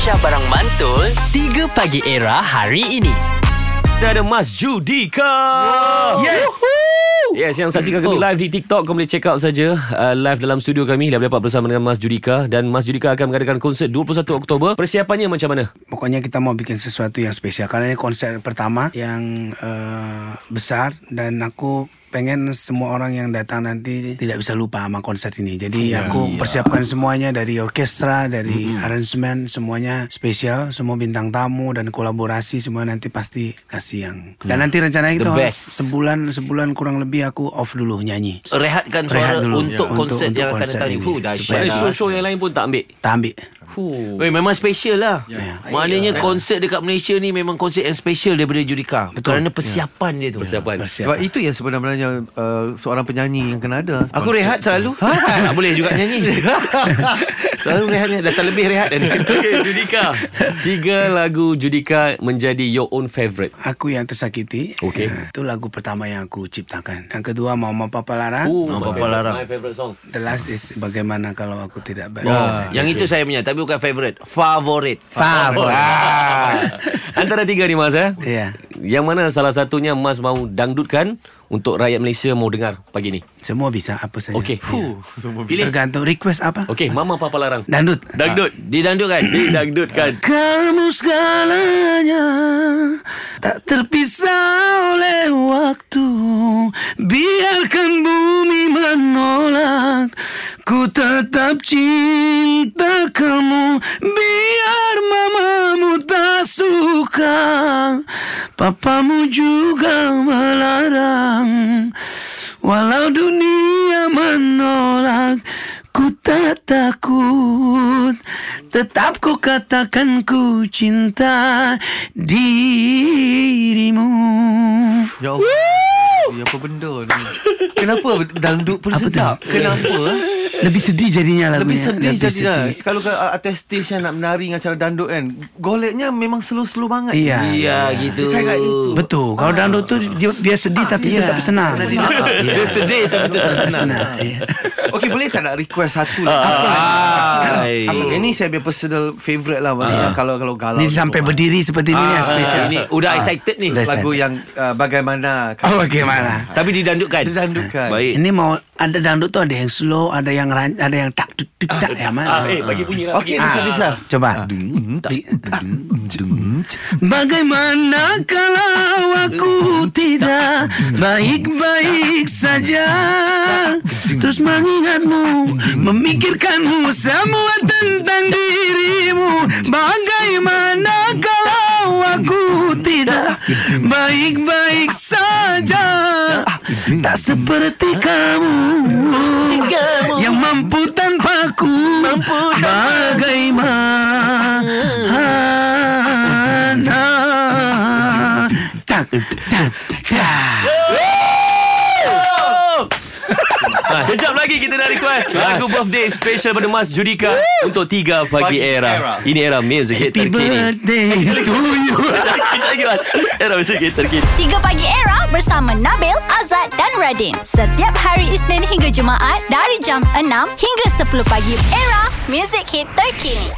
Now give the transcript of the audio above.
Aisyah Barang Mantul 3 Pagi Era hari ini. Kita ada Mas Judika. Yes. Yes, yang saksikan kami live di TikTok Kau boleh check out saja uh, Live dalam studio kami. Dah dapat bersama dengan Mas Judika. Dan Mas Judika akan mengadakan konsert 21 Oktober. Persiapannya macam mana? Pokoknya kita mau bikin sesuatu yang spesial. Karena ini konser pertama yang uh, besar. Dan aku pengen semua orang yang datang nanti tidak bisa lupa sama konser ini. Jadi Iya, aku persiapkan semuanya dari orkestra, dari arrangement semuanya spesial, semua bintang tamu dan kolaborasi semua nanti pasti kasih yang. Dan nanti rencananya itu The best. sebulan sebulan kurang lebih aku off dulu nyanyi. rehatkan Rehat suara dulu. untuk Ya. konsert Untuk- yang untuk akan konsert datang ni. ini. Huh. Supaya dah. show-show yang lain pun tak ambil Tak ambil. Huh. Weh, memang special lah. Ya. Maknanya konsert dekat Malaysia ni memang konsert yang special daripada Judika. Betul. Kerana persiapan dia tu. Persiapan Sebab itu yang sebenarnya uh, seorang penyanyi yang kena ada. Aku rehat selalu. tak boleh juga nyanyi. selalu rehat ni. Dah tak lebih rehat dah ni. Okay Judika Tiga lagu Judika Menjadi your own favourite Aku yang tersakiti. Okey. Uh, itu lagu pertama yang aku ciptakan. Yang kedua Mama Papa Larang. Oh, Nampak my apa favourite, larang. My favourite song The last is bagaimana kalau aku tidak baik. Oh, yang itu saya punya tapi bukan favourite. Favorit. Favorit. Ah. Antara tiga ni Mas eh Ya. Yang mana salah satunya Mas mau dangdutkan Untuk rakyat Malaysia mau dengar pagi ni Semua bisa apa saja. Okey Pilih. Tergantung request apa. Okey Mama Papa Larang Dangdut. Dangdut Didandutkan. Didangdutkan Kamu segalanya tak terpisah oleh waktu. Biarkan bumi menolak, ku tetap cinta kamu. Biar mamamu tak suka, papamu juga melarang. Walau dunia menolak, ku tak takut. Tetap ku katakan ku cinta dirimu. Ya Allah. Ya, apa benda ni? Kenapa dangdut pun Apa tu? sedap? Kenapa? Lebih sedih jadinya lagunya. Lebih sedih Lebih jadi dah. Kalau ke atas stage yang nak menari dengan cara dandut kan, goleknya memang slow-slow banget. Iya. Ya, gitu. Kayak itu. Betul. Kalau dangdut tu dia, dia sedih tapi iya. tetap senang. Dia sedih tapi tetap senang. senang. Iya. Okey, boleh tak nak request satu lah? Ah, Apa? Ini saya punya personal favourite lah maknanya kalau kalau galau. Ni sampai berdiri seperti ini yang spesial. Ini udah excited ni. Dah lagu excited. yang uh, bagaimana Oh bagaimana? Tapi didandutkan. Didandutkan. Baik. Ini mau ada dangdut tu ada yang slow, ada yang ran, ada yang tak tut tak ya ah, mana? Eh bagi bunyi lah Okey, bagi. bisa bisa. Coba. Bagaimana kalau aku tidak baik-baik saja Terus mengingatmu, memikirkanmu semua tentang dirimu. Bagaimana kalau aku tidak baik-baik saja? Tak seperti kamu Yang mampu tanpaku. Bagaimana? Cak, cak, cak. Ah, Kejap lagi kita dah request Lagu birthday special pada Mas Judika Untuk 3 pagi Pagi era. era. Ini era music hit Happy terkini birthday to you Kejap lagi Mas Era music hit terkini 3 Pagi Era bersama Nabil, Azad dan Radin. Setiap hari Isnin hingga Jumaat dari jam 6 hingga 10 pagi. Era, music hit terkini.